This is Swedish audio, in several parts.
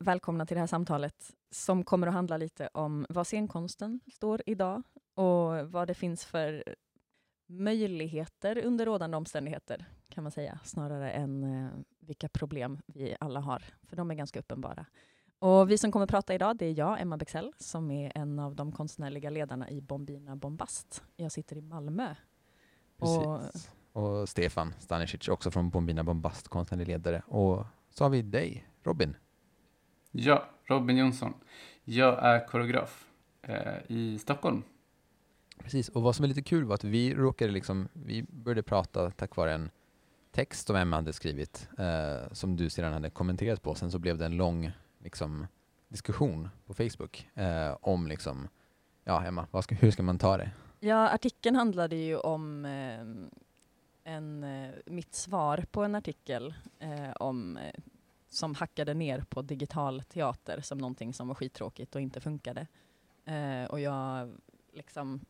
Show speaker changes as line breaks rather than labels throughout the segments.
och välkomna till det här samtalet som kommer att handla lite om vad scenkonsten står idag och vad det finns för möjligheter under rådande omständigheter, kan man säga, snarare än eh, vilka problem vi alla har, för de är ganska uppenbara. Och vi som kommer att prata idag, det är jag, Emma Bexell, som är en av de konstnärliga ledarna i Bombina Bombast. Jag sitter i Malmö.
Och, och, Stefan Stanisic, också från Bombina Bombast, konstnärlig ledare. Och så har vi dig, Robin.
Ja, Robin Jonsson. Jag är koreograf eh, i Stockholm.
Precis, och vad som är lite kul var att vi råkade liksom, vi började prata tack vare en text som Emma hade skrivit, eh, som du sedan hade kommenterat på. Sen så blev det en lång liksom, diskussion på Facebook eh, om liksom, ja Emma, ska, hur ska man ta det?
Ja, artikeln handlade ju om eh, en, eh, mitt svar på en artikel eh, om, som hackade ner på digital teater som någonting som var skittråkigt och inte funkade. Eh, och jag liksom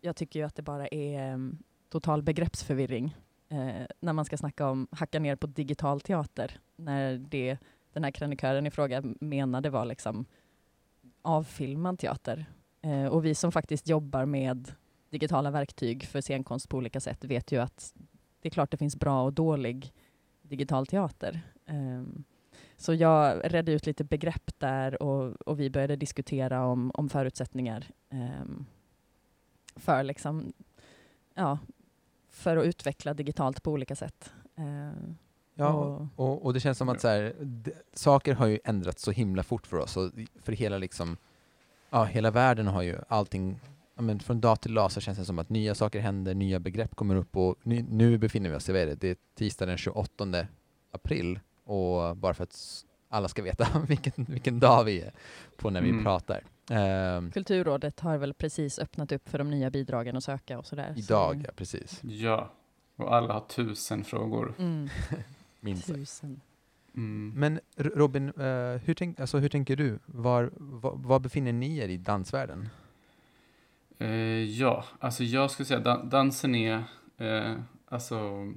jag tycker ju att det bara är um, total begreppsförvirring eh, när man ska snacka om hacka ner på digital teater, när det den här krönikören i fråga menade var liksom avfilmad teater. Eh, och vi som faktiskt jobbar med digitala verktyg för scenkonst på olika sätt vet ju att det är klart det finns bra och dålig digital teater. Um, så jag redde ut lite begrepp där och, och vi började diskutera om, om förutsättningar um, för, liksom, ja, för att utveckla digitalt på olika sätt. Eh,
ja, och, och, och, det känns som att så här, saker har ju ändrats så himla fort för oss. Och för hela, liksom, ja, hela världen har ju allting men från dag till dag så känns det som att nya saker händer, nya begrepp kommer upp och nu, nu befinner vi oss, i vad är det, det är tisdag den 28 april och bara för att alla ska veta vilken, vilken dag vi är på när vi mm. pratar.
Um, Kulturrådet har väl precis öppnat upp för de nya bidragen att söka och sådär.
Idag, så. ja precis.
Ja, och alla har tusen frågor. Mm.
Minst tusen.
Mm. Men Robin, uh, hur, tänk, alltså, hur tänker du? Var, var, var befinner ni er i dansvärlden?
Uh, ja, alltså jag skulle säga dan dansen är, uh, alltså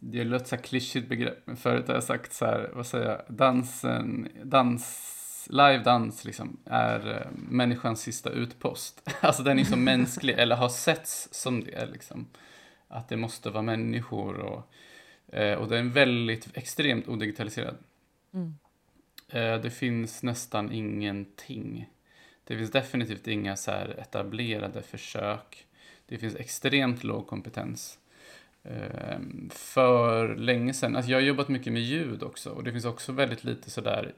det låter så klyschigt begrepp, men förut har jag sagt så här, vad säger jag, dansen, dans live-dans liksom är uh, människans sista utpost. alltså den är så mänsklig, eller har setts som det. Liksom. Att det måste vara människor och, uh, och den är väldigt extremt odigitaliserad. Mm. Uh, det finns nästan ingenting. Det finns definitivt inga så etablerade försök. Det finns extremt låg kompetens. För länge sedan, alltså jag har jobbat mycket med ljud också och det finns också väldigt lite sådär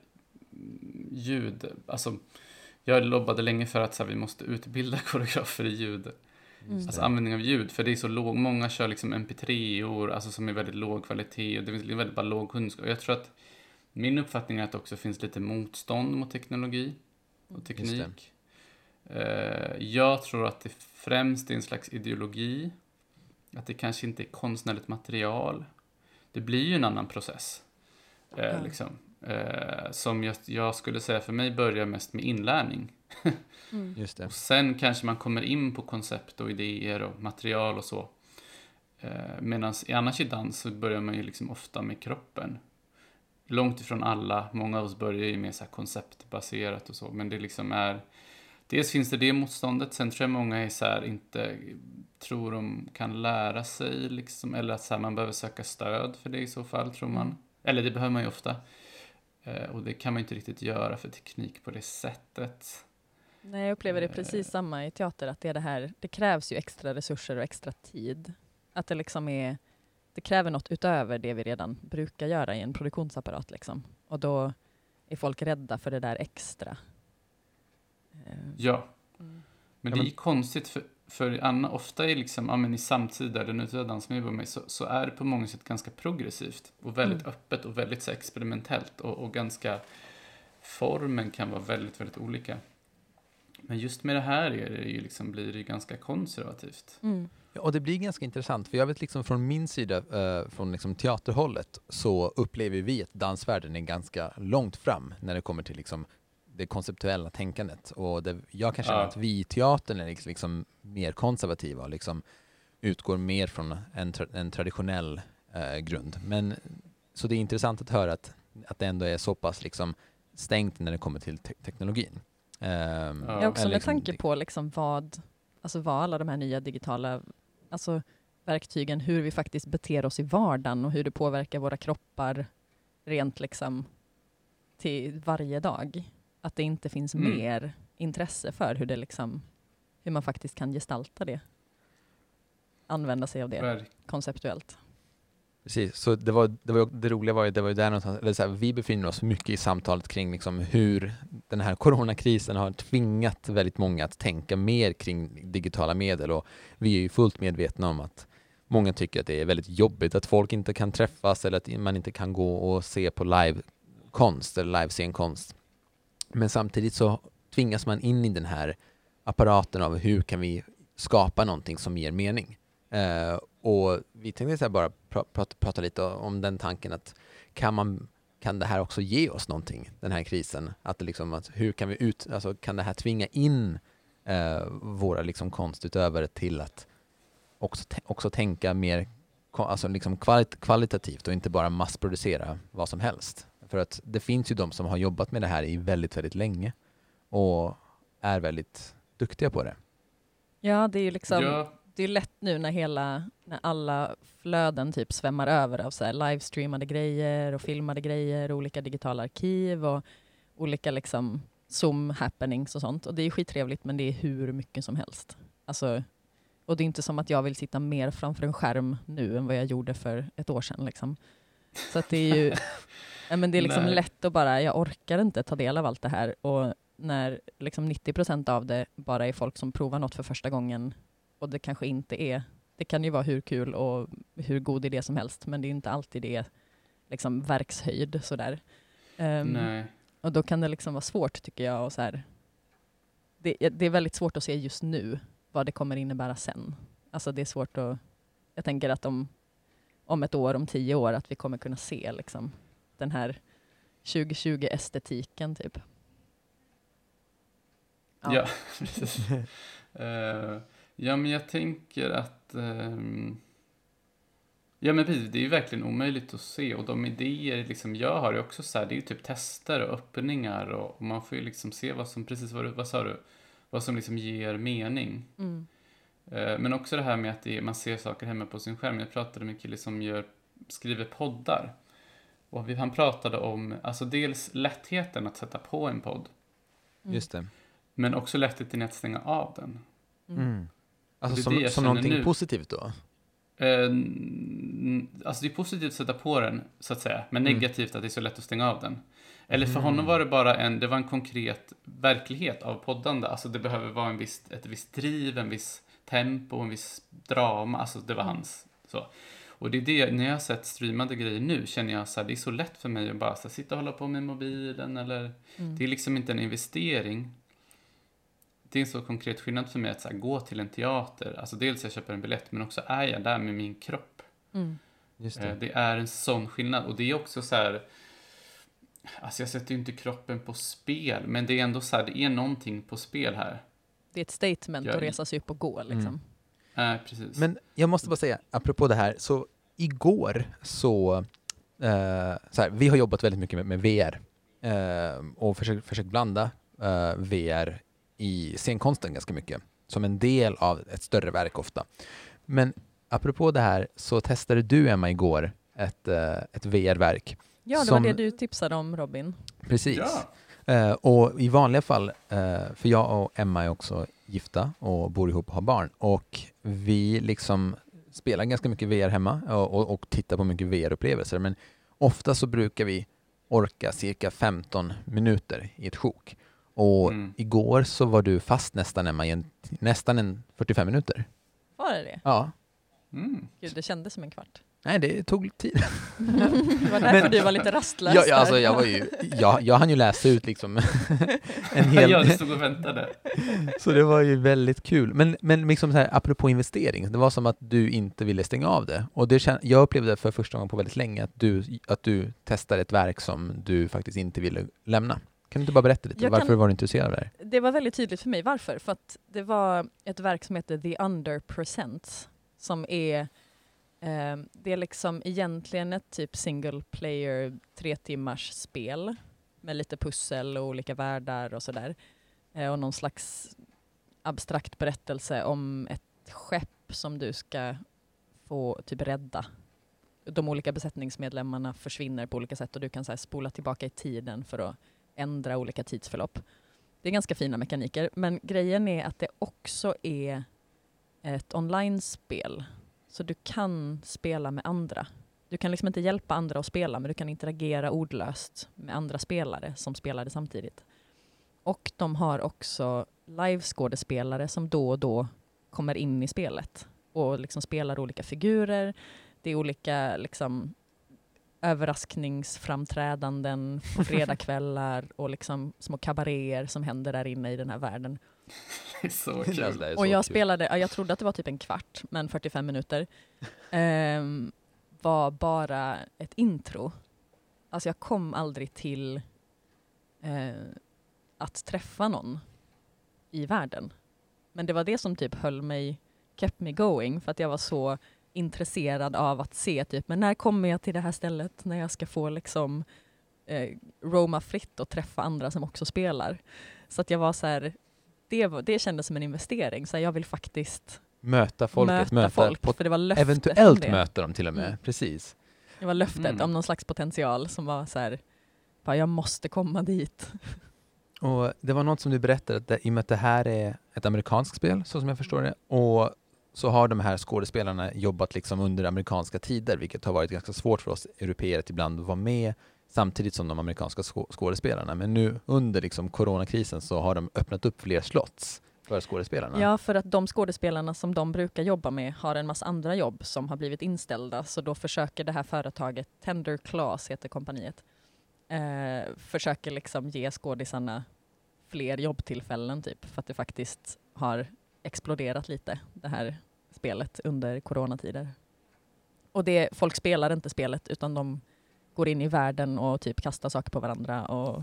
ljud. Alltså, jag lobbade länge för att så här, vi måste utbilda koreografer i ljud. Mm. Alltså användning av ljud, för det är så låg, många kör liksom mp3-or, alltså som är väldigt låg kvalitet och det finns väldigt bara låg kunskap. Jag tror att min uppfattning är att det också finns lite motstånd mot teknologi och teknik. Uh, jag tror att det främst är en slags ideologi, att det kanske inte är konstnärligt material. Det blir ju en annan process. Uh, mm. liksom. Eh, som jag, jag, skulle säga för mig börjar mest med inlärning.
mm. Just det.
Och sen kanske man kommer in på koncept och idéer och material och så. Eh, Medan annars i dans så börjar man ju liksom ofta med kroppen. Långt ifrån alla, många av oss börjar ju med så konceptbaserat och så, men det liksom är Dels finns det det motståndet, sen tror jag många är så här, inte tror de kan lära sig liksom, eller att så här, man behöver söka stöd för det i så fall, tror man. Mm. Eller det behöver man ju ofta. Eh, och det kan man inte riktigt göra för teknik på det sättet.
Nej, jag upplever det eh. precis samma i teater, att det är det här, det krävs ju extra resurser och extra tid. Att det liksom är, det kräver något utöver det vi redan brukar göra i en produktionsapparat liksom. Och då är folk rädda för det där extra.
Eh. Ja. Mm. Men det är konstigt, för för Anna, ofta är liksom, ja, men i samtida, den nutida dans som jag jobbar med, så, så, är det på många sätt ganska progressivt och väldigt mm. öppet och väldigt så, experimentellt och, och, ganska, formen kan vara väldigt, väldigt olika. Men just med det här är det ju liksom, blir det ganska konservativt.
Mm. Ja, och det blir ganska intressant, för jag vet liksom från min sida, uh, från liksom teaterhållet, så upplever vi att dansvärlden är ganska långt fram när det kommer till liksom det konceptuella tänkandet. Och det, jag kan känna ja. att vi i teatern är liksom, liksom mer konservativa och liksom utgår mer från en, tra en traditionell eh, grund. Men, så det är intressant att höra att, att det ändå är så pass liksom stängt när det kommer till te teknologin. Um,
Ja.
Ja, också med
liksom-
tanke på liksom vad, alltså vad alla de här nya digitala alltså verktygen, hur vi faktiskt beter oss i vardagen och hur det påverkar våra kroppar rent liksom till varje dag. Att det inte finns
Mm.
mer intresse för hur det liksom, hur man faktiskt kan gestalta det. Använda sig av det
Verk-
konceptuellt.
Precis, så det, var, det, var, det roliga var ju, det var ju där någonstans, eller så här, vi befinner oss mycket i samtalet kring liksom hur den här coronakrisen har tvingat väldigt många att tänka mer kring digitala medel och vi är ju fullt medvetna om att många tycker att det är väldigt jobbigt att folk inte kan träffas eller att man inte kan gå och se på livekonst eller livescenkonst. Men samtidigt så tvingas man in i den här apparaten av hur kan vi skapa någonting som ger mening. Eh, och vi tänkte så här bara pra, prata, prata lite om den tanken att kan, man, kan det här också ge oss någonting, den här krisen? Att liksom, att hur kan vi ut, alltså kan det här tvinga in eh, våra liksom konstutövare till att också, också tänka mer alltså liksom kvalit, kvalitativt och inte bara massproducera vad som helst? För att det finns ju de som har jobbat med det här i väldigt, väldigt länge och är väldigt duktiga på det.
Ja, det är ju liksom,
Ja,
det är lätt nu när hela, när alla flöden typ svämmar över av så här livestreamade grejer och filmade grejer och olika digitala arkiv och olika liksom zoom happenings och sånt. Och det är skittrevligt men det är hur mycket som helst. Alltså, och det är inte som att jag vill sitta mer framför en skärm nu än vad jag gjorde för ett år sedan. Liksom. Så att det är ju ja, men det är liksom
Nej.
lätt att bara, jag orkar inte ta del av allt det här. Och när liksom 90 procent av det bara är folk som provar något för första gången och det kanske inte är, det kan ju vara hur kul och hur god idé som helst, men det är inte alltid det liksom verkshöjd sådär. Ehm,
nej.
och då kan det liksom vara svårt tycker jag. Och så här, det, det är väldigt svårt att se just nu vad det kommer innebära sen. Alltså det är svårt att, jag tänker att om, om ett år, om tio år, att vi kommer kunna se liksom, den här 2020-estetiken typ.
Ja, precis. Eh, ja, men jag tänker att... ehm, ja, men precis. Det är ju verkligen omöjligt att se. Och de idéer liksom jag har är också så här, det är ju typ tester och öppningar. Och, och man får ju liksom se vad som, precis vad, du, vad sa du? Vad som liksom ger mening.
Mm.
Eh, men också det här med att det, man ser saker hemma på sin skärm. Jag pratade med en kille som gör, skriver poddar. Och vi, han pratade om, alltså dels lättheten att sätta på en podd.
Mm.
Just det.
Men också lättheten att stänga av den.
Mm.
Mm. Alltså
det är
som, som någonting
nu.
positivt då?
Eh, alltså det är positivt att sätta på den, så att säga, men
Mm.
negativt att det är så lätt att stänga av den. Eller för
Mm.
honom var det bara en, det var en konkret verklighet av poddande. Alltså det behöver vara en viss, ett visst driv, en viss tempo, en viss drama. Alltså det var hans. Så. Och det är det, när jag har sett streamade grejer nu känner jag så här, det är så lätt för mig att bara så här, sitta och hålla på med mobilen eller
Mm.
det är liksom inte en investering. Det är en så konkret skillnad för mig att så här, gå till en teater. Alltså dels jag köper en biljett men också är jag där med min kropp.
Mm.
Just
Eh,
det.
Det är en sån skillnad och det är också så här. Alltså jag sätter ju inte kroppen på spel men det är ändå så här, det är någonting på spel här.
Det är ett statement
Jag-
att resa sig upp och gå liksom.
Mm.
Nej, precis.
Men jag måste bara säga, apropå det här, så igår så, eh, så här, vi har jobbat väldigt mycket med, med VR eh, och försökt, försökt blanda eh, VR i scenkonsten ganska mycket, som en del av ett större verk ofta. Men apropå det här så testade du Emma igår ett, eh, ett VR-verk.
Ja, det
Som-
var det du tipsade om Robin.
Precis.
Ja,
Eh, och i vanliga fall, eh, för jag och Emma är också gifta och bor ihop och har barn och vi liksom spelar ganska mycket VR hemma och, och, och tittar på mycket VR-upplevelser men ofta så brukar vi orka cirka 15 minuter i ett sjok. Och
Mm.
igår så var du fast nästan Emma i en, nästan en 45 minuter.
Var det det?
Ja.
mm.
Gud, det kändes som en kvart.
Nej, det tog tid.
det var därför
Men-
du var lite rastlös
Ja, ja, alltså, jag, var ju, jag, jag hann ju läsa ut liksom en hel...
ja, du stod och väntade.
Så det var ju väldigt kul. Men, men liksom så här, apropå investering, det var som att du inte ville stänga av det. Och det kän- jag upplevde för första gången på väldigt länge att du, att du testade ett verk som du faktiskt inte ville lämna. Kan du inte bara berätta lite?
Jag
Varför
kan-
var du intresserad av det här?
Det var väldigt tydligt för mig varför. För att det var ett verk som heter The Under Presents som är eh, det är liksom egentligen ett typ single player tre timmars spel med lite pussel och olika världar och sådär. Eh, och någon slags abstrakt berättelse om ett skepp som du ska få typ rädda. De olika besättningsmedlemmarna försvinner på olika sätt och du kan så här, spola tillbaka i tiden för att ändra olika tidsförlopp. Det är ganska fina mekaniker, men grejen är att det också är ett online-spel. Så du kan spela med andra. Du kan liksom inte hjälpa andra att spela, men du kan interagera ordlöst med andra spelare som spelar det samtidigt. Och de har också liveskådespelare som då och då kommer in i spelet och liksom spelar olika figurer. Det är olika liksom, överraskningsframträdanden på fredagskvällar och liksom små kabaréer som händer där inne i den här världen.
så kul.
och jag spelade, jag trodde att det var typ en kvart, men 45 minuter. Um, var bara ett intro. Alltså jag kom aldrig till uh, att träffa någon i världen. Men det var det som typ höll mig, kept me going, för att jag var så intresserad av att se typ, men när kommer jag till det här stället när jag ska få liksom eh, roma fritt och träffa andra som också spelar. Så att jag var så här, det, det kändes som en investering, så jag vill faktiskt
möta folket,
möta,
möta
folk, för det var löftet
eventuellt möta dem till och med, mm. precis.
Det var löftet mm. om någon slags potential som var så här, bara, jag måste komma dit.
Och Det var något som du berättade, att det, i och med att det här är ett amerikanskt spel, så som jag förstår det, och så har de här skådespelarna jobbat liksom under amerikanska tider, vilket har varit ganska svårt för oss europeer att ibland vara med samtidigt som de amerikanska skådespelarna. Men nu under liksom coronakrisen så har de öppnat upp fler slots för skådespelarna.
Ja, för att de skådespelarna som de brukar jobba med har en massa andra jobb som har blivit inställda, så då försöker det här företaget, Tender Class heter kompaniet, eh, försöker liksom ge skådisarna fler jobbtillfällen typ, för att det faktiskt har exploderat lite, det här spelet under coronatider. Och det, folk spelar inte spelet utan de går in i världen och typ kastar saker på varandra och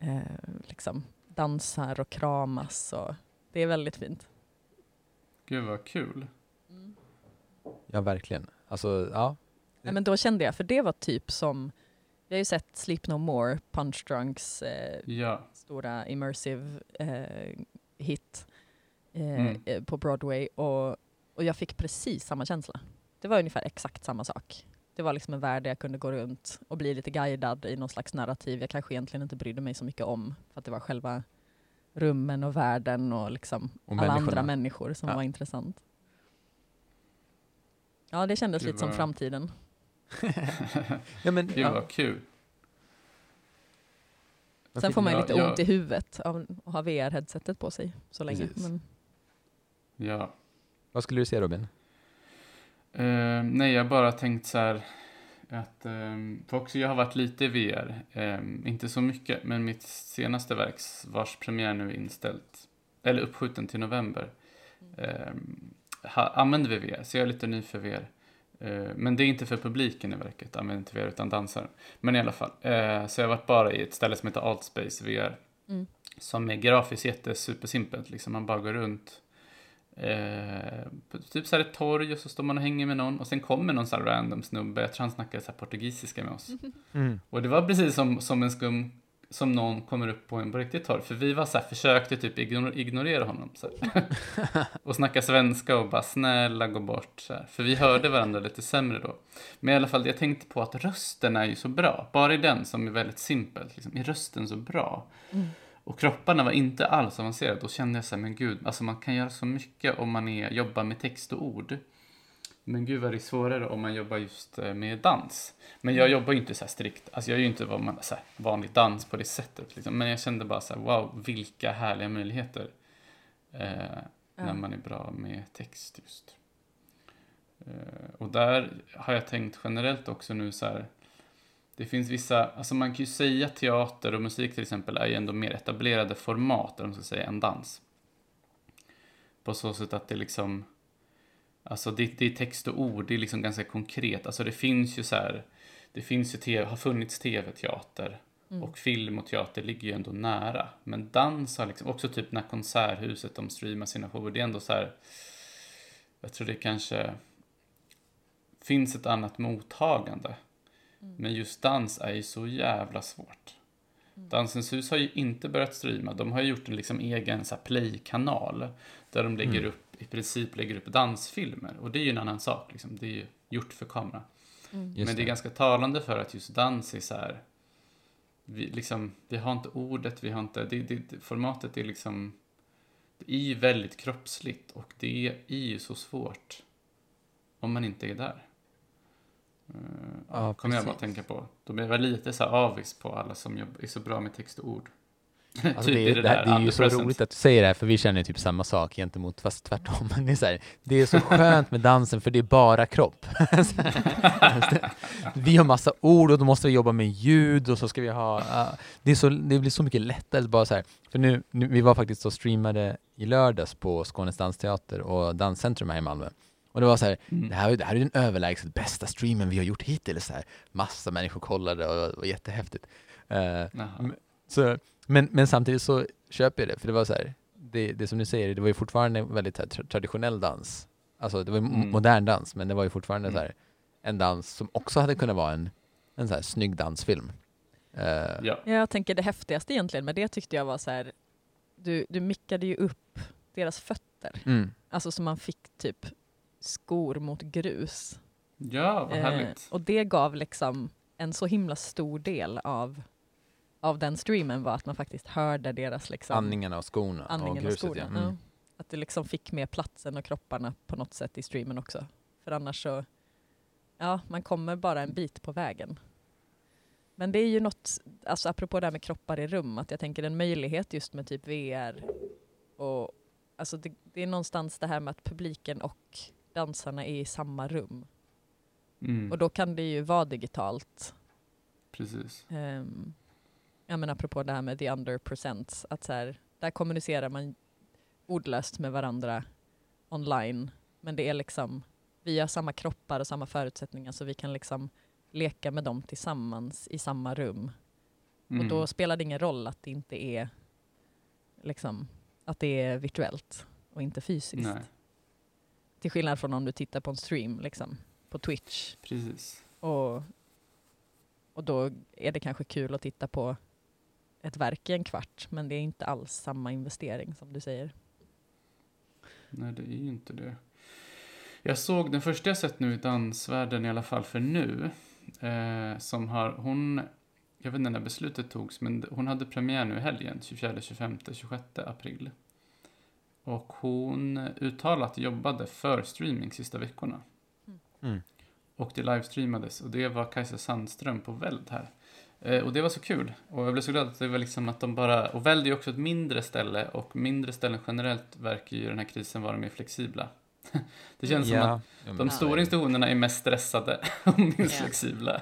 eh, liksom dansar och kramas. Och det är väldigt fint.
Gud vad kul. Mm.
Ja, verkligen. Alltså, ja.
Nej, men då kände jag, för det var typ som, vi har ju sett Sleep No More, Punch Drunks eh, ja. stora immersive eh, hit eh, mm. Eh, på Broadway och och jag fick precis samma känsla. Det var ungefär exakt samma sak. Det var liksom en värld där jag kunde gå runt och bli lite guidad i någon slags narrativ jag kanske egentligen inte brydde mig så mycket om. För att det var själva rummen och världen och liksom och alla andra människor som ja. var intressant. Ja, det kändes det lite som framtiden.
ja, men, det var kul.
Sen får man ju lite ja, ont i huvudet av att ha VR-headsetet på sig så länge. Men...
Ja,
vad skulle du säga Robin?
Uh, nej, jag bara tänkt så här att, um, för också jag har varit lite i VR, um, inte så mycket, men mitt senaste verk vars premiär nu är inställt, eller uppskjuten till november, um, ha, använder vi VR, så jag är lite ny för VR. Uh, men det är inte för publiken i verket, använder inte VR utan dansare. Men i alla fall, uh, så jag har varit bara i ett ställe som heter Altspace VR, mm. som är grafiskt jättesupersimpelt, liksom man bara går runt Eh, typ så här ett torg och så står man och hänger med någon och sen kommer någon så här random snubbe, jag tror han snackar så portugisiska med oss. Mm. Och det var precis som, som en skum, som någon kommer upp på en på riktigt torg, för vi var så här, försökte typ ignorera honom så och snacka svenska och bara snälla gå bort så här. för vi hörde varandra lite sämre då. Men i alla fall, jag tänkte på att rösten är ju så bra, bara i den som är väldigt simpel, liksom, är rösten så bra. Mm. Och kropparna var inte alls avancerade. Då kände jag så här, men gud, alltså man kan göra så mycket om man är, jobbar med text och ord. Men gud vad det är svårare om man jobbar just eh, med dans. Men jag jobbar ju inte så här strikt, alltså jag är ju inte vad man, så här, vanlig dans på det sättet. Liksom. Men jag kände bara så här, wow, vilka härliga möjligheter. Eh, ja. När man är bra med text just. Eh, och där har jag tänkt generellt också nu så här, det finns vissa, alltså man kan ju säga teater och musik till exempel är ju ändå mer etablerade format, om man ska säga, än dans. På så sätt att det liksom, alltså det, det är text och ord, det är liksom ganska konkret. Alltså det finns ju så här, det finns ju TV, har funnits tv-teater mm. och film och teater ligger ju ändå nära. Men dans har liksom, också typ när Konserthuset de streamar sina shower, det är ändå så här, jag tror det kanske finns ett annat mottagande. Mm. Men just dans är ju så jävla svårt. Mm. Dansens hus har ju inte börjat streama. De har gjort en liksom egen så play-kanal där de lägger mm. upp, i princip lägger upp dansfilmer. Och det är ju en annan sak, liksom. det är ju gjort för kamera. Mm. Men det är ganska talande för att just dans är så här, vi, liksom, vi har inte ordet, vi har inte, det, det, formatet är liksom, det är ju väldigt kroppsligt och det är ju så svårt om man inte är där. Uh, ja, kommer jag bara tänka på. Då blir jag lite så här avis på alla som är så bra med text och ord.
Alltså typ det, är, det, det, det är ju så roligt att du säger det här, för vi känner typ samma sak gentemot, fast tvärtom. Men det, är så här, det är så skönt med dansen, för det är bara kropp. vi har massa ord och då måste vi jobba med ljud och så ska vi ha... Uh, det, är så, det blir så mycket lättare bara så här. För nu, nu, vi var faktiskt och streamade i lördags på Skånes dansteater och Danscentrum här i Malmö. Och det var så här, mm. det, här, det här är den överlägset bästa streamen vi har gjort hittills. Så här. Massa människor kollade och det var jättehäftigt. Uh, så, men, men samtidigt så köper jag det, för det var så här, det, det som du säger, det var ju fortfarande väldigt här, traditionell dans. Alltså det var mm. modern dans, men det var ju fortfarande mm. så här, en dans som också hade kunnat vara en, en så här snygg dansfilm.
Uh, ja. Jag tänker det häftigaste egentligen med det tyckte jag var så här, du, du mickade ju upp deras fötter. Mm. Alltså så man fick typ skor mot grus.
Ja, vad härligt. Eh,
och det gav liksom en så himla stor del av, av den streamen var att man faktiskt hörde deras liksom,
andningarna och skorna
andningen och gruset. Och skorna, ja. Mm. Att det liksom fick med platsen och kropparna på något sätt i streamen också. För annars så, ja, man kommer bara en bit på vägen. Men det är ju något, alltså apropå det här med kroppar i rum, att jag tänker en möjlighet just med typ VR och alltså det, det är någonstans det här med att publiken och dansarna är i samma rum. Mm. Och då kan det ju vara digitalt.
Precis.
Um, ja men apropå det här med the under percent, att så här, där kommunicerar man ordlöst med varandra online, men det är liksom, vi har samma kroppar och samma förutsättningar så vi kan liksom leka med dem tillsammans i samma rum. Mm. Och då mm. spelar det ingen roll att det inte är liksom, att det är virtuellt och inte fysiskt. Nej. Till skillnad från om du tittar på en stream liksom, på Twitch.
Precis.
Och, och då är det kanske kul att titta på ett verk i en kvart, men det är inte alls samma investering som du säger.
Nej, det är ju inte det. Jag såg den första jag sett nu i dansvärlden, i alla fall för nu, eh, som har, hon, jag vet inte när beslutet togs, men hon hade premiär nu i helgen, 24, 25, 26 april. Och hon uttalat jobbade för streaming sista veckorna. Mm. Och det livestreamades och det var Kajsa Sandström på Veld här. Eh, och det var så kul. Och jag blev så glad att det var liksom att de bara... Och Veld är ju också ett mindre ställe och mindre ställen generellt verkar ju i den här krisen vara mer flexibla. Det känns ja. som att de stora institutionerna är mest stressade och minst ja. flexibla.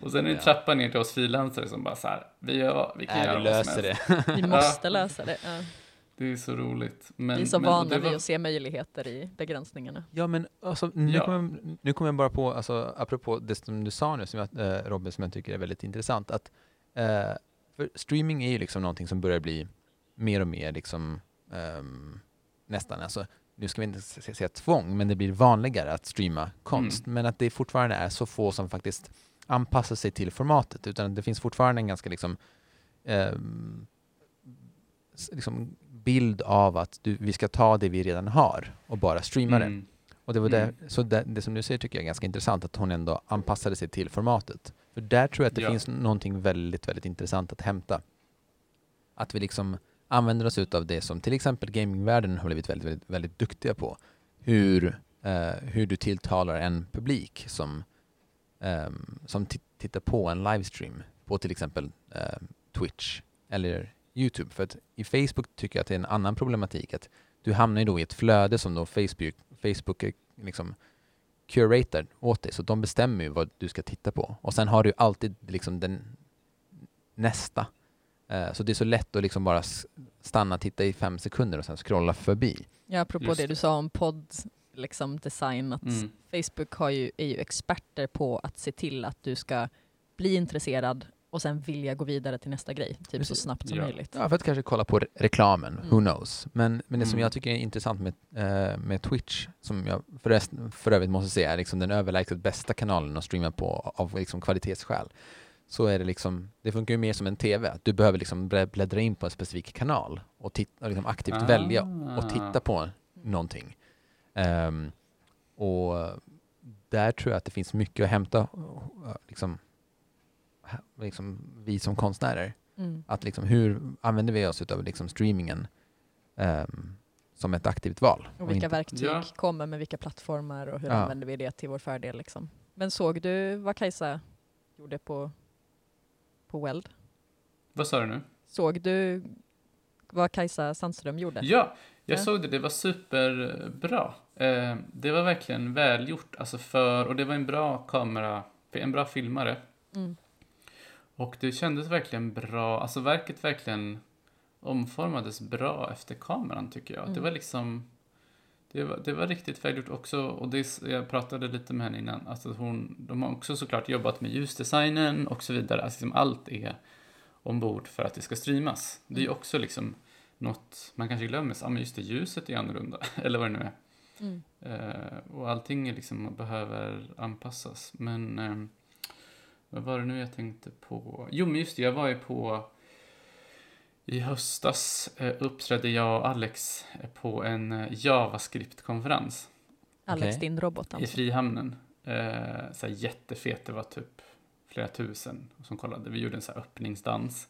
Och sen är det trappan ner till oss frilansare som bara så här, vi, gör, vi kan
Nej,
göra
vi löser det.
Vi måste lösa det. Ja.
Det är så roligt.
Men, vi är så men, vana vid att se möjligheter i begränsningarna.
Ja, men alltså, nu, ja. Kommer, nu kommer jag bara på, alltså, apropå det som du sa nu, som jag, eh, Robin, som jag tycker är väldigt intressant, att eh, för streaming är ju liksom någonting som börjar bli mer och mer liksom, um, nästan, alltså, nu ska vi inte säga tvång, men det blir vanligare att streama konst, mm. men att det fortfarande är så få som faktiskt anpassar sig till formatet, utan det finns fortfarande en ganska liksom, um, liksom bild av att du, vi ska ta det vi redan har och bara streama mm. det. Och det var mm. det, så det, det, som du säger tycker jag är ganska intressant, att hon ändå anpassade sig till formatet. För där tror jag att det ja. finns någonting väldigt, väldigt intressant att hämta. Att vi liksom använder oss av det som till exempel gamingvärlden har blivit väldigt, väldigt, väldigt duktiga på. Hur, eh, hur du tilltalar en publik som, eh, som tittar på en livestream på till exempel eh, Twitch eller Youtube. För att i Facebook tycker jag att det är en annan problematik. Att du hamnar ju då i ett flöde som då Facebook, Facebook liksom curator åt dig. Så de bestämmer ju vad du ska titta på. Och sen har du alltid liksom den nästa. Uh, så det är så lätt att liksom bara stanna, titta i fem sekunder och sen scrolla förbi.
Ja, apropå Just. det du sa om podd liksom design, att mm. Facebook har ju, är ju experter på att se till att du ska bli intresserad och sen vilja gå vidare till nästa grej, typ Precis. så snabbt som
ja.
möjligt.
Ja, för att kanske kolla på reklamen, mm. who knows. Men, men det mm. som jag tycker är intressant med, äh, med Twitch, som jag förresten, för övrigt måste säga är liksom den överlägset bästa kanalen att streama på av liksom kvalitetsskäl. så är det liksom, det funkar ju mer som en TV. Du behöver liksom blä- bläddra in på en specifik kanal och, titta, och liksom aktivt välja och titta på någonting. Ehm, och där tror jag att det finns mycket att hämta, uh, liksom, liksom vi som konstnärer.
Mm.
Att liksom, hur använder vi oss av liksom streamingen ehm, som ett aktivt val?
Och vilka
inte-
verktyg
Ja.
kommer med vilka plattformar och hur
Ja.
använder vi det till vår fördel liksom. Men såg du vad Kajsa gjorde på, på Weld?
Vad sa du nu?
Såg du vad Kajsa Sandström gjorde?
Ja, jag
Ja.
såg det. Det var superbra. Eh, det var verkligen välgjort. Alltså för, och det var en bra kamera, en bra filmare.
Mm.
Och det kändes verkligen bra. Alltså verket verkligen omformades bra efter kameran tycker jag. Det
Mm.
var liksom... Det var, det var riktigt välgjort också. Och det, jag pratade lite med henne innan. Alltså hon, de har också såklart jobbat med ljusdesignen och så vidare. Alltså liksom allt är ombord för att det ska streamas. Det är
Mm.
också liksom något man kanske glömmer. Ja, men just det, ljuset är annorlunda. Eller vad det nu är.
Mm.
Eh, och allting är liksom behöver anpassas. Men ehm, vad var det nu jag tänkte på? Jo, men just det, jag var ju på i höstas eh, uppträdde jag och Alex eh, på en eh, JavaScript-konferens
Alex,
Okej.
din robot
i
alltså.
Frihamnen. Eh, så här jättefet, det var typ flera tusen som kollade. Vi gjorde en så här öppningsdans.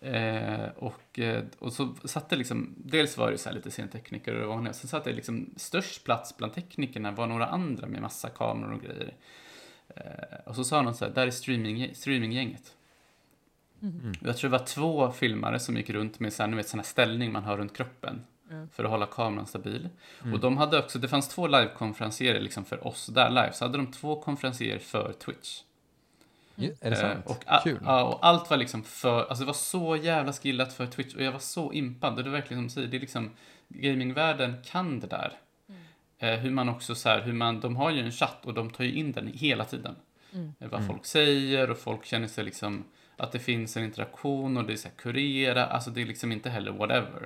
Eh, och, och så satt det liksom, dels var det så här lite scentekniker och det vanliga, sen satt det liksom störst plats bland teknikerna var några andra med massa kameror och grejer. Eh, och så sa någon så här, där är streaming, streaminggänget.
Mm.
Mm.
Jag tror det var två filmare som gick runt med sån här ställning man har runt kroppen
Ja.
för att hålla kameran stabil.
Mm.
Och de hade också, det fanns två livekonferencierer liksom för oss där live, så hade de två konferencierer för Twitch.
Ju- Är det
Eh,
sant?
och, a-
Kul.
Ja, och allt var liksom för, alltså det var så jävla skillat för Twitch och jag var så impad. Och det är verkligen som du säger, det är liksom, gamingvärlden kan det där. Eh, hur man också så här, hur man, de har ju en chatt och de tar ju in den hela tiden.
Mm.
Eh, vad
Mm.
folk säger och folk känner sig liksom, att det finns en interaktion och det är så här kurera, alltså det är liksom inte heller whatever.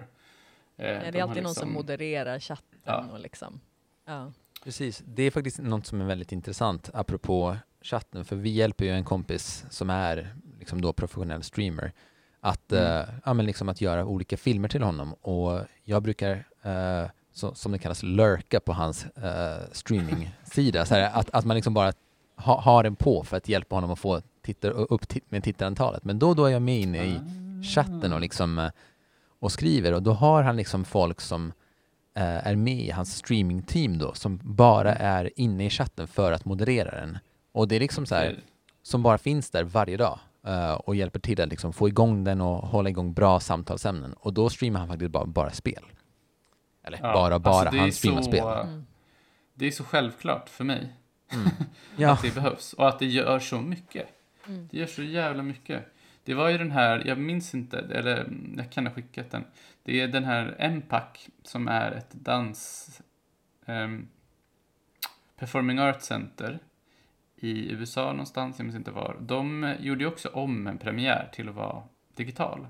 Eh,
Nej,
de
det är alltid någon som
liksom-
modererar chatten
Ja.
och liksom. Ja.
Precis, det är faktiskt något som är väldigt intressant apropå chatten, för vi hjälper ju en kompis som är liksom då professionell streamer att,
Mm.
eh, ja, men liksom att göra olika filmer till honom och jag brukar, eh, så, som det kallas, lurka på hans eh, streaming-sida, så här, att, att man liksom bara ha, har den på för att hjälpa honom att få tittar, upp med tittarantalet. Men då och då är jag med inne i chatten och, liksom, eh, och skriver och då har han liksom folk som eh, är med i hans streamingteam då som bara är inne i chatten för att moderera den. Och det är liksom så här,
Okej.
som bara finns där varje dag eh, och hjälper till att liksom få igång den och hålla igång bra samtalsämnen. Och då streamar han faktiskt bara, bara spel. Eller
Ja,
bara, bara,
alltså det är
han streamar
så-
spel.
Mm.
Det är så självklart för mig
Mm. Ja,
att det behövs och att det gör så mycket.
Mm.
Det gör så jävla mycket. Det var ju den här, jag minns inte, eller mm, jag kan ha skickat den. Det är den här MPAC som är ett dans... ehm, Performing Arts Center i USA någonstans, jag minns inte var. De eh, gjorde ju också om en premiär till att vara digital.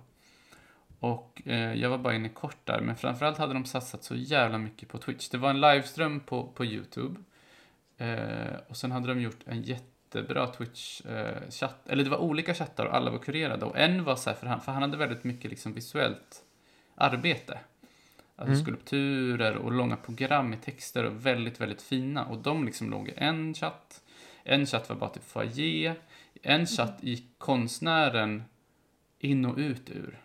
Och eh, jag var bara inne kort där, men framförallt hade de satsat så jävla mycket på Twitch. Det var en livestream på, på YouTube. Eh, och sen hade de gjort en jättebra Twitch-chatt, eller det var olika chattar och alla var kurerade. Och en var så här, för han, för han hade väldigt mycket liksom visuellt arbete. Alltså
Mm.
skulpturer och långa program i texter och väldigt, väldigt fina. Och de liksom låg i en chatt. En chatt var bara typ foyer. En chatt gick konstnären in och ut ur.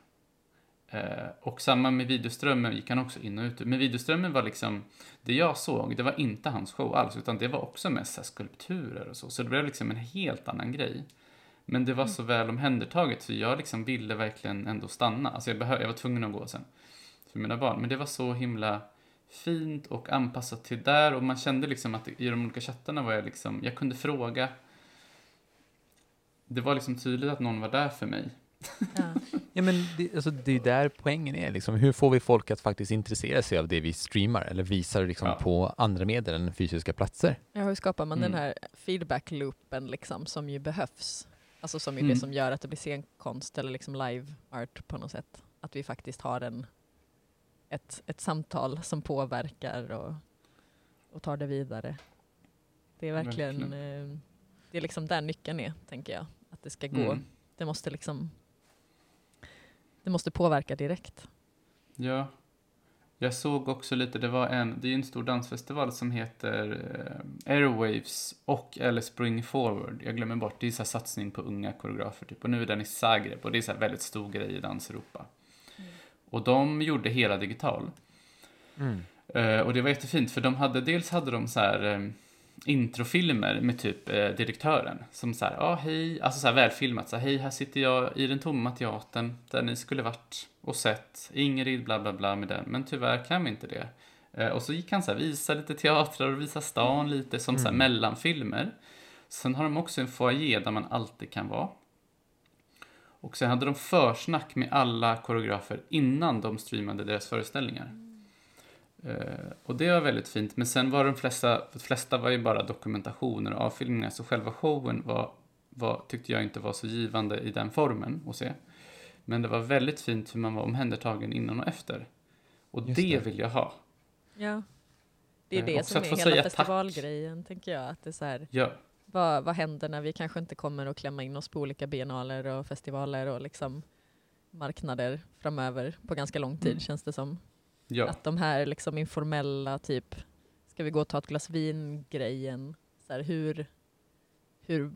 Eh, och samma med videoströmmen gick han också in och ut. Men videoströmmen var liksom, det jag såg, det var inte hans show alls, utan det var också mest skulpturer och så. Så det blev liksom en helt annan grej. Men det var så väl omhändertaget så jag liksom ville verkligen ändå stanna. Alltså jag, behö- jag var tvungen att gå sen för mina barn. Men det var så himla fint och anpassat till där och man kände liksom att i de olika chattarna var jag liksom, jag kunde fråga. Det var liksom tydligt att någon var där för mig.
Ja.
ja men det, alltså, det är där poängen är. Liksom. Hur får vi folk att faktiskt intressera sig av det vi streamar eller visar liksom,
Ja.
på andra medier än fysiska platser?
Ja, hur skapar man den
Mm.
här feedback-loopen liksom, som ju behövs? Alltså som är
Mm.
det som gör att det blir scenkonst eller liksom live art på något sätt. Att vi faktiskt har en, ett, ett samtal som påverkar och, och tar det vidare. Det är verkligen,
Verkligen.
eh, det är liksom där nyckeln är, tänker jag. Att det ska gå
Mm.
Det måste liksom det måste påverka direkt.
Ja. Jag såg också lite, det var en, det är en stor dansfestival som heter eh, Airwaves och eller Spring Forward. Jag glömmer bort, det är så här satsning på unga koreografer typ. Och nu är den i Zagreb och det är så här väldigt stor grej i Danseuropa. Mm. Och de gjorde hela digital. Mm. Eh, och det var jättefint för de hade, dels hade de så här eh, introfilmer med typ eh, direktören som så ja ah, hej, alltså så här välfilmat, så här, hej här sitter jag i den tomma teatern där ni skulle varit och sett Ingrid bla bla bla med den, men tyvärr kan vi inte det. Eh, och så gick han så här, visa lite teatrar och visa stan lite som mm. så här, mm. mellanfilmer. Sen har de också en foyer där man alltid kan vara. Och sen hade de försnack med alla koreografer innan de streamade deras föreställningar. Uh, och det var väldigt fint, men sen var de flesta, de flesta var ju bara dokumentationer och avfilmningar, så själva showen var, var, tyckte jag inte var så givande i den formen att se. Men det var väldigt fint hur man var omhändertagen innan och efter. Och det, det, vill jag ha.
Ja. Det är uh, det som är hela festivalgrejen, tack. tänker jag. Att det är så här, ja. vad, vad händer när vi kanske inte kommer att klämma in oss på olika biennaler och festivaler och liksom marknader framöver på ganska lång tid, mm. känns det som. Ja. Att de här liksom informella, typ, ska vi gå och ta ett glas vin-grejen, hur, hur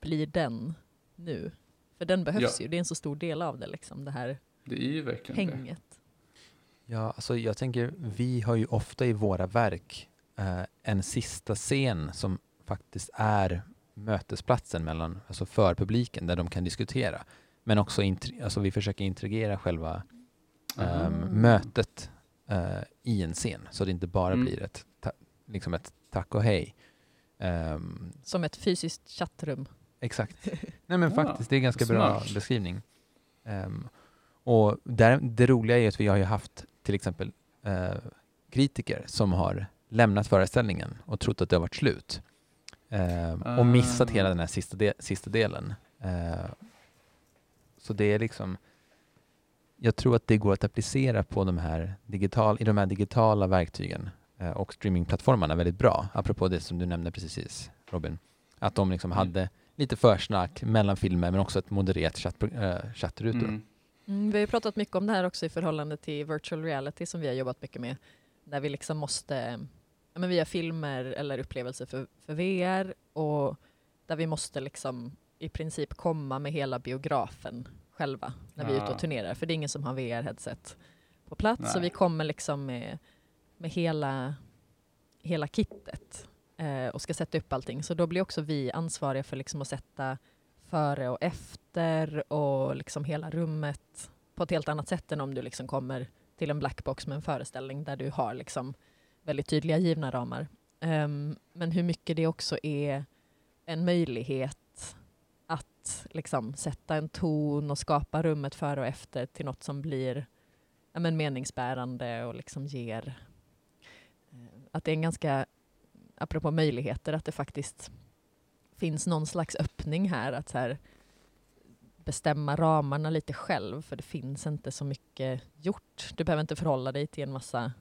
blir den nu? För den behövs ja. ju, det är en så stor del av det, liksom, det här
det är ju verkligen hänget. Det.
Ja, alltså jag tänker, vi har ju ofta i våra verk eh, en sista scen som faktiskt är mötesplatsen mellan, alltså för publiken, där de kan diskutera. Men också, alltså vi försöker integrera själva um, mötet uh, i en scen så det inte bara mm. blir ett, liksom ett tack och hej. Um,
Som ett fysiskt chattrum.
Exakt. Nej men faktiskt, det är en ganska Smart. bra beskrivning. Um, och där, det roliga är att vi har ju haft till exempel uh, kritiker som har lämnat föreställningen och trott att det har varit slut. Uh, och missat hela den här sista, de sista delen. Uh, så det är liksom jag tror att det går att applicera på de här digital, i de här digitala verktygen eh, och streamingplattformarna väldigt bra. Apropå det som du nämnde precis, Robin. Att de liksom mm. hade lite försnack mellan filmer men också ett modererat chatt, äh, chattrutor. Mm.
Mm, vi har pratat mycket om det här också i förhållande till virtual reality som vi har jobbat mycket med. Där vi liksom måste, ja, men via filmer eller upplevelser för, för VR och där vi måste liksom i princip komma med hela biografen själva när vi är ute och turnerar, för det är ingen som har VR-headset på plats, Nej. så vi kommer liksom med, med hela, hela kittet eh, och ska sätta upp allting. Så då blir också vi ansvariga för liksom att sätta före och efter och liksom hela rummet på ett helt annat sätt än om du liksom kommer till en blackbox med en föreställning där du har liksom väldigt tydliga givna ramar. Um, men hur mycket det också är en möjlighet liksom sätta en ton och skapa rummet före och efter till något som blir ja, men meningsbärande och liksom ger... Eh, att det är en ganska, apropå möjligheter, att det faktiskt finns någon slags öppning här att här, bestämma ramarna lite själv, för det finns inte så mycket gjort. Du behöver inte förhålla dig till en massa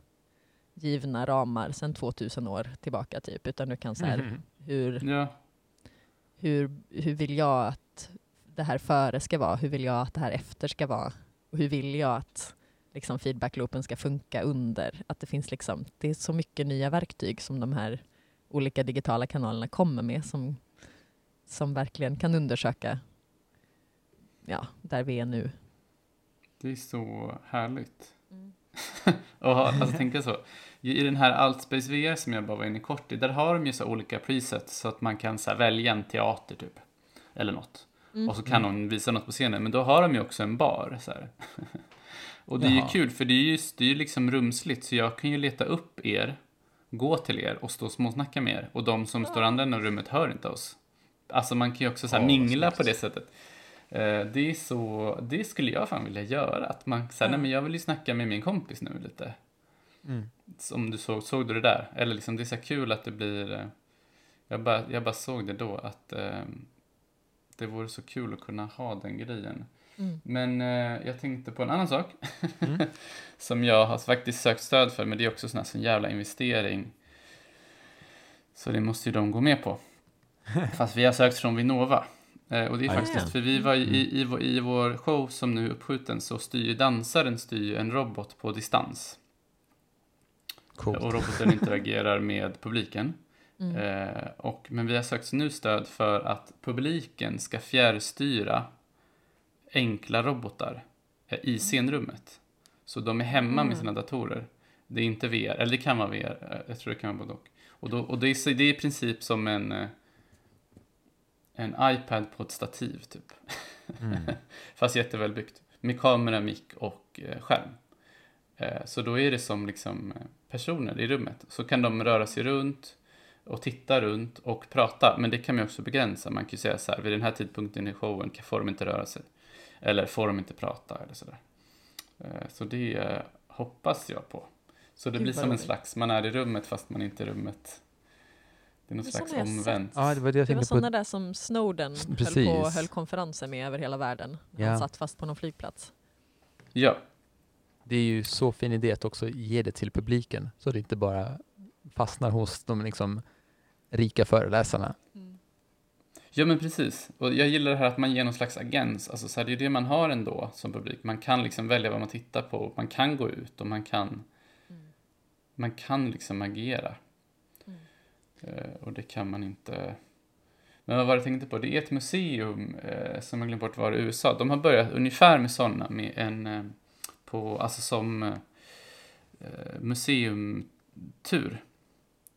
givna ramar sedan 2000 år tillbaka, typ, utan du kan så här, mm. hur, ja. hur, hur vill jag att det här före ska vara? Hur vill jag att det här efter ska vara? Och hur vill jag att liksom, feedbackloopen ska funka under? Att det finns liksom, det är så mycket nya verktyg som de här olika digitala kanalerna kommer med som, som verkligen kan undersöka ja, där vi är nu.
Det är så härligt. Mm. och alltså, tänka så. I den här Altspace VR som jag bara var inne kort i, där har de ju så olika presets så att man kan så välja en teater typ. Eller något. Mm. Och så kan hon visa något på scenen, men då har de ju också en bar. Så här. och det är ju kul, för det är ju det är liksom rumsligt, så jag kan ju leta upp er, gå till er och stå och småsnacka med er. Och de som ja. står andra änden av rummet hör inte oss. Alltså man kan ju också så här ja, mingla på det sättet. Uh, det är så, det skulle jag fan vilja göra. Att man säger, ja. nej men jag vill ju snacka med min kompis nu lite. Mm. Som du såg, såg du det där? Eller liksom det är så kul att det blir, uh, jag bara, jag bara såg det då att uh, det vore så kul att kunna ha den grejen. Mm. Men eh, jag tänkte på en annan sak mm. som jag har faktiskt sökt stöd för, men det är också sån, här, sån jävla investering. Så det måste ju de gå med på. Fast vi har sökt från Vinnova. Eh, och det är
Ja,
faktiskt,
det.
för vi var i, i, i, vår- i vår show som nu är uppskjuten så styr dansaren styr en robot på distans.
Coolt.
Och roboten interagerar med publiken.
Mm.
Eh, och, men vi har sökt nu stöd för att publiken ska fjärrstyra enkla robotar eh, i scenrummet. Så de är hemma med
Mm.
sina datorer. Det är inte VR, eller det kan vara VR, eh, jag tror det kan vara både och. Och, då, och det, är, det är i princip som en, eh, en iPad på ett stativ typ.
Mm.
Fast jättevälbyggt. Med kamera, mick och eh, skärm. Så då är det som liksom personer i rummet. Så kan de röra sig runt och titta runt och prata. Men det kan man också begränsa. Man kan ju säga så här, vid den här tidpunkten i showen kan- får de inte röra sig. Eller får de inte prata eller sådär. Eh, så det eh, hoppas jag på. Så det
Gud,
blir som en slags, man är i rummet fast man inte är i rummet. Det är någon
Det
slags omvänt.
Ja, det var det jag
Det var sådana där som Snowden
S-
höll,
precis.
på, höll konferenser med över hela världen.
Ja.
Han satt fast på någon flygplats.
Ja,
Det är ju så fin idé att också ge det till publiken så det inte bara fastnar hos de liksom rika föreläsarna.
Ja men precis. Och jag gillar det här att man ger någon slags agens. Alltså så här, det är det man har ändå som publik. Man kan liksom välja vad man tittar på. Man kan gå ut och man kan, man kan liksom agera.
Mm.
Eh, och det kan man inte... Men vad var det jag tänkte på? Det är ett museum eh, som jag glömt bort var i USA. De har börjat ungefär med sådana med en eh, på, alltså som eh, eh museumtur.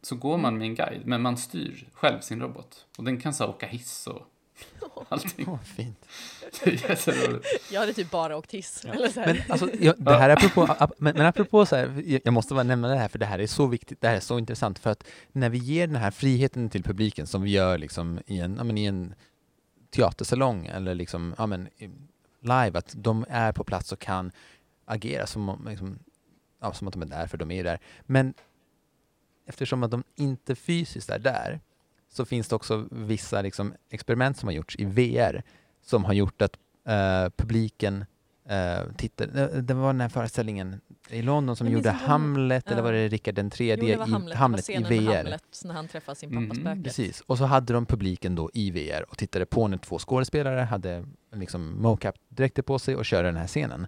Så går man med en guide, men man styr själv sin robot. Och den kan så här åka hiss och allting.
Åh, fint.
Det är jätteroligt.
Jag hade typ bara åkt hiss.
Ja.
Eller så här.
Men alltså, jag, det här apropå, ap- men, men apropå så här, jag- jag måste bara nämna det här för det här är så viktigt, det här är så intressant för att när vi ger den här friheten till publiken som vi gör liksom i en, ja, men i en teatersalong eller liksom, ja, men, live, att de är på plats och kan agera som, om, liksom, ja, som att de är där, för de är ju där. Men eftersom att de inte fysiskt är där så finns det också vissa liksom, experiment som har gjorts i VR som har gjort att eh, publiken uh, tittar. Det, det var den här föreställningen i London som
Jag
gjorde Hamlet, eller
ja.
var det Rickard den
Jo,
tredje
det var
i
Hamlet,
Hamlet, i VR?
Hamlet när han träffar sin pappas
Mhm.
spöke.
Precis, och så hade de publiken då i VR och tittade på när två skådespelare hade liksom mocap-dräkter på sig och körde den här scenen.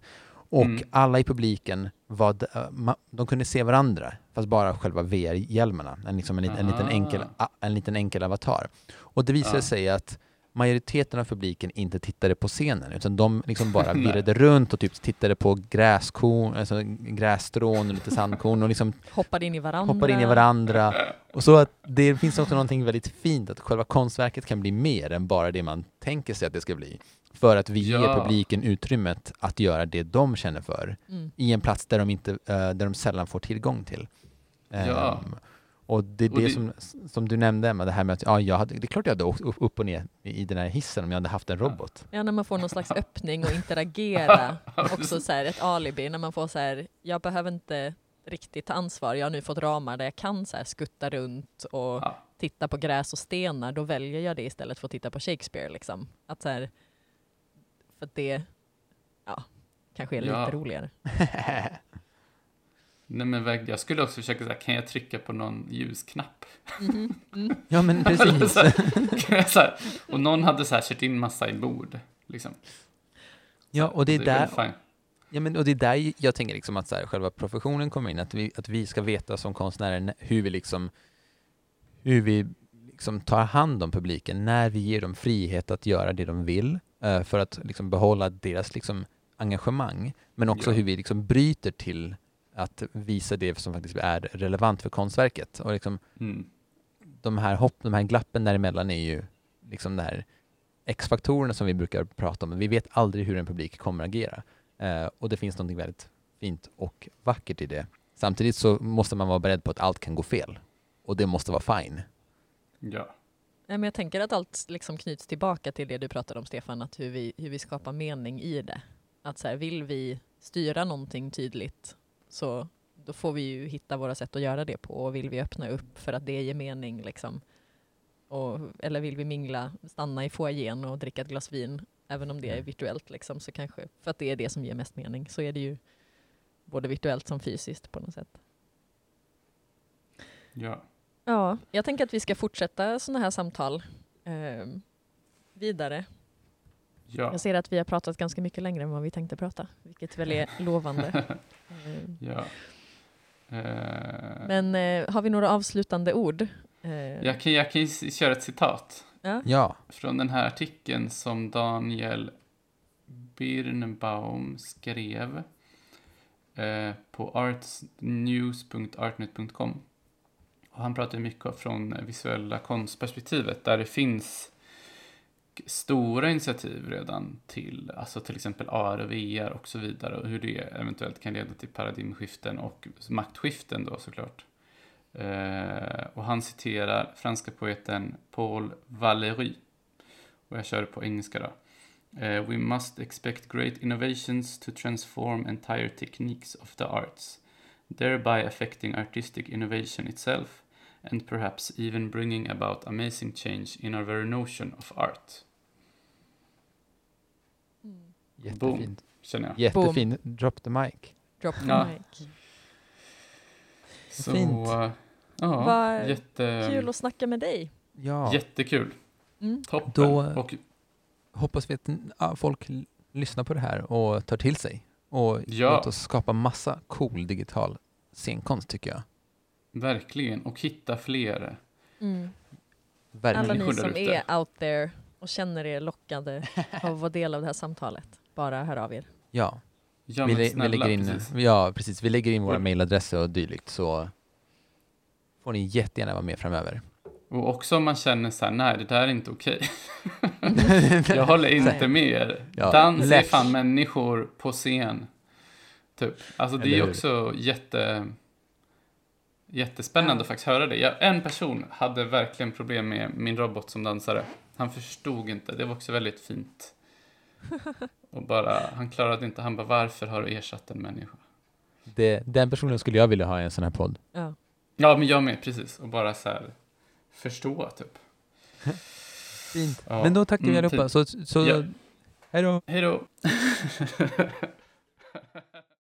Och
Mm.
alla i publiken var, ma- de kunde se varandra, fast bara själva VR-hjälmarna, en, liksom en, en, liten
Ah.
enkel, en liten enkel avatar. Och det visade
Ja.
sig att majoriteten av publiken inte tittade på scenen, utan de liksom bara virrade runt och typ tittade på gräskorn, alltså grässtrån och lite sandkorn och liksom
Hoppade in i varandra.
hoppar in i varandra. Och så att det finns också någonting väldigt fint att själva konstverket kan bli mer än bara det man tänker sig att det ska bli. För att vi ger
Ja.
publiken utrymmet att göra det de känner för
Mm.
i en plats där de, inte, eh, där de sällan får tillgång till.
Ja.
Ehm, och det är
Och
det,
det-
som, som du nämnde Emma, det här med att ja, jag hade, det är klart jag hade åkt upp och ner i den här hissen om jag hade haft en robot.
Ja, när man får någon slags öppning och interagera. Också så här, ett alibi, när man får så här, jag behöver inte riktigt ta ansvar, jag har nu fått ramar där jag kan så här skutta runt och
Ja.
titta på gräs och stenar, då väljer jag det istället för att titta på Shakespeare. Liksom. Att så här, för att det ja, kanske är lite
Ja.
roligare.
Nej men jag skulle också försöka säga, kan jag trycka på någon ljusknapp?
Mhm. Mm.
ja men precis.
Så här, och någon hade så här kört in massa i bord. Liksom.
ja, och det är
väl
där. Ja, men, och det är där jag tänker liksom att så här, själva professionen kommer in, att vi, att vi ska veta som konstnärer nä- hur vi liksom hur vi liksom tar hand om publiken när vi ger dem frihet att göra det de vill eh, för att liksom behålla deras liksom engagemang, men också
Ja.
hur vi liksom bryter till att visa det som faktiskt är relevant för konstverket. Och liksom
Mm.
de här hopp, de här glappen däremellan är ju liksom de här X-faktorerna som vi brukar prata om. Vi vet aldrig hur en publik kommer agera. Eh, och det finns något väldigt fint och vackert i det. Samtidigt så måste man vara beredd på att allt kan gå fel. Och det måste vara fine.
Ja.
Men jag tänker att allt liksom knyts tillbaka till det du pratade om Stefan, att hur vi, hur vi skapar mening i det. Att så här, vill vi styra någonting tydligt så då får vi ju hitta våra sätt att göra det på och vill vi öppna upp för att det ger mening liksom. Och, eller vill vi mingla, stanna i foajén och dricka ett glas vin, även om det är
Mm.
virtuellt liksom, så kanske, för att det är det som ger mest mening, så är det ju både virtuellt som fysiskt på något sätt.
ja.
Ja, jag tänker att vi ska fortsätta sådana här samtal. Ehm, vidare.
Ja.
Jag ser att vi har pratat ganska mycket längre än vad vi tänkte prata, vilket väl är lovande. Eh,
ja. Eh,
Men eh, har vi några avslutande ord? Eh,
jag, kan, jag kan köra ett citat
ja.
Ja,
från den här artikeln som Daniel Birnbaum skrev eh, på artsnews.artnet.com. Och han pratar mycket från visuella konstperspektivet där det finns stora initiativ redan till, alltså till exempel AR och VR och så vidare och hur det eventuellt kan leda till paradigmskiften och maktskiften då såklart. Eh, och han citerar franska poeten Paul Valéry. Och jag kör på engelska då. Uh, we must expect great innovations to transform entire techniques of the arts, thereby affecting artistic innovation itself and perhaps even bringing about amazing change in our very notion of art.
Jättefint.
Känner jag.
Jättefin. Drop the mic.
Drop the
Ja.
mic.
Så,
Fint.
eh, ja,
Vad
jätte,
Kul att snacka med dig.
Ja,
jättekul.
Mm.
Toppen.
Då-
och
hoppas vi att folk lyssnar på det här och tar till sig. Och
Ja.
låt oss skapa massa cool digital scenkonst tycker jag.
verkligen, och hitta fler.
Mm. Alla ni som är out there och känner er lockade av att vara del av det här samtalet, bara hör av er.
Ja,
Ja,
vi, lä- vi
snälla,
lägger in,
precis.
ja, precis. Vi lägger in våra mailadresser och dylikt så får ni jättegärna vara med framöver.
Och också om man känner så här, nej det där är inte okej. Jag håller inte med er.
Ja,
Dans är
lätt.
fan människor på scen. Typ. Alltså det
Eller
är
hur?
också jätte, jättespännande
Ja.
att faktiskt höra det. Jag, en person hade verkligen problem med min robot som dansare. Han förstod inte, det var också väldigt fint. Och bara, han klarade inte, han bara varför har du ersatt en människa?
Det, den personen skulle jag vilja ha i en sån här podd.
Ja.
Ja men jag med, precis. Och bara så här förstå typ.
Fint.
Ja.
Men då tackar vi
Mm,
allihopa. Så, så
Ja.
hej då.
Hej då!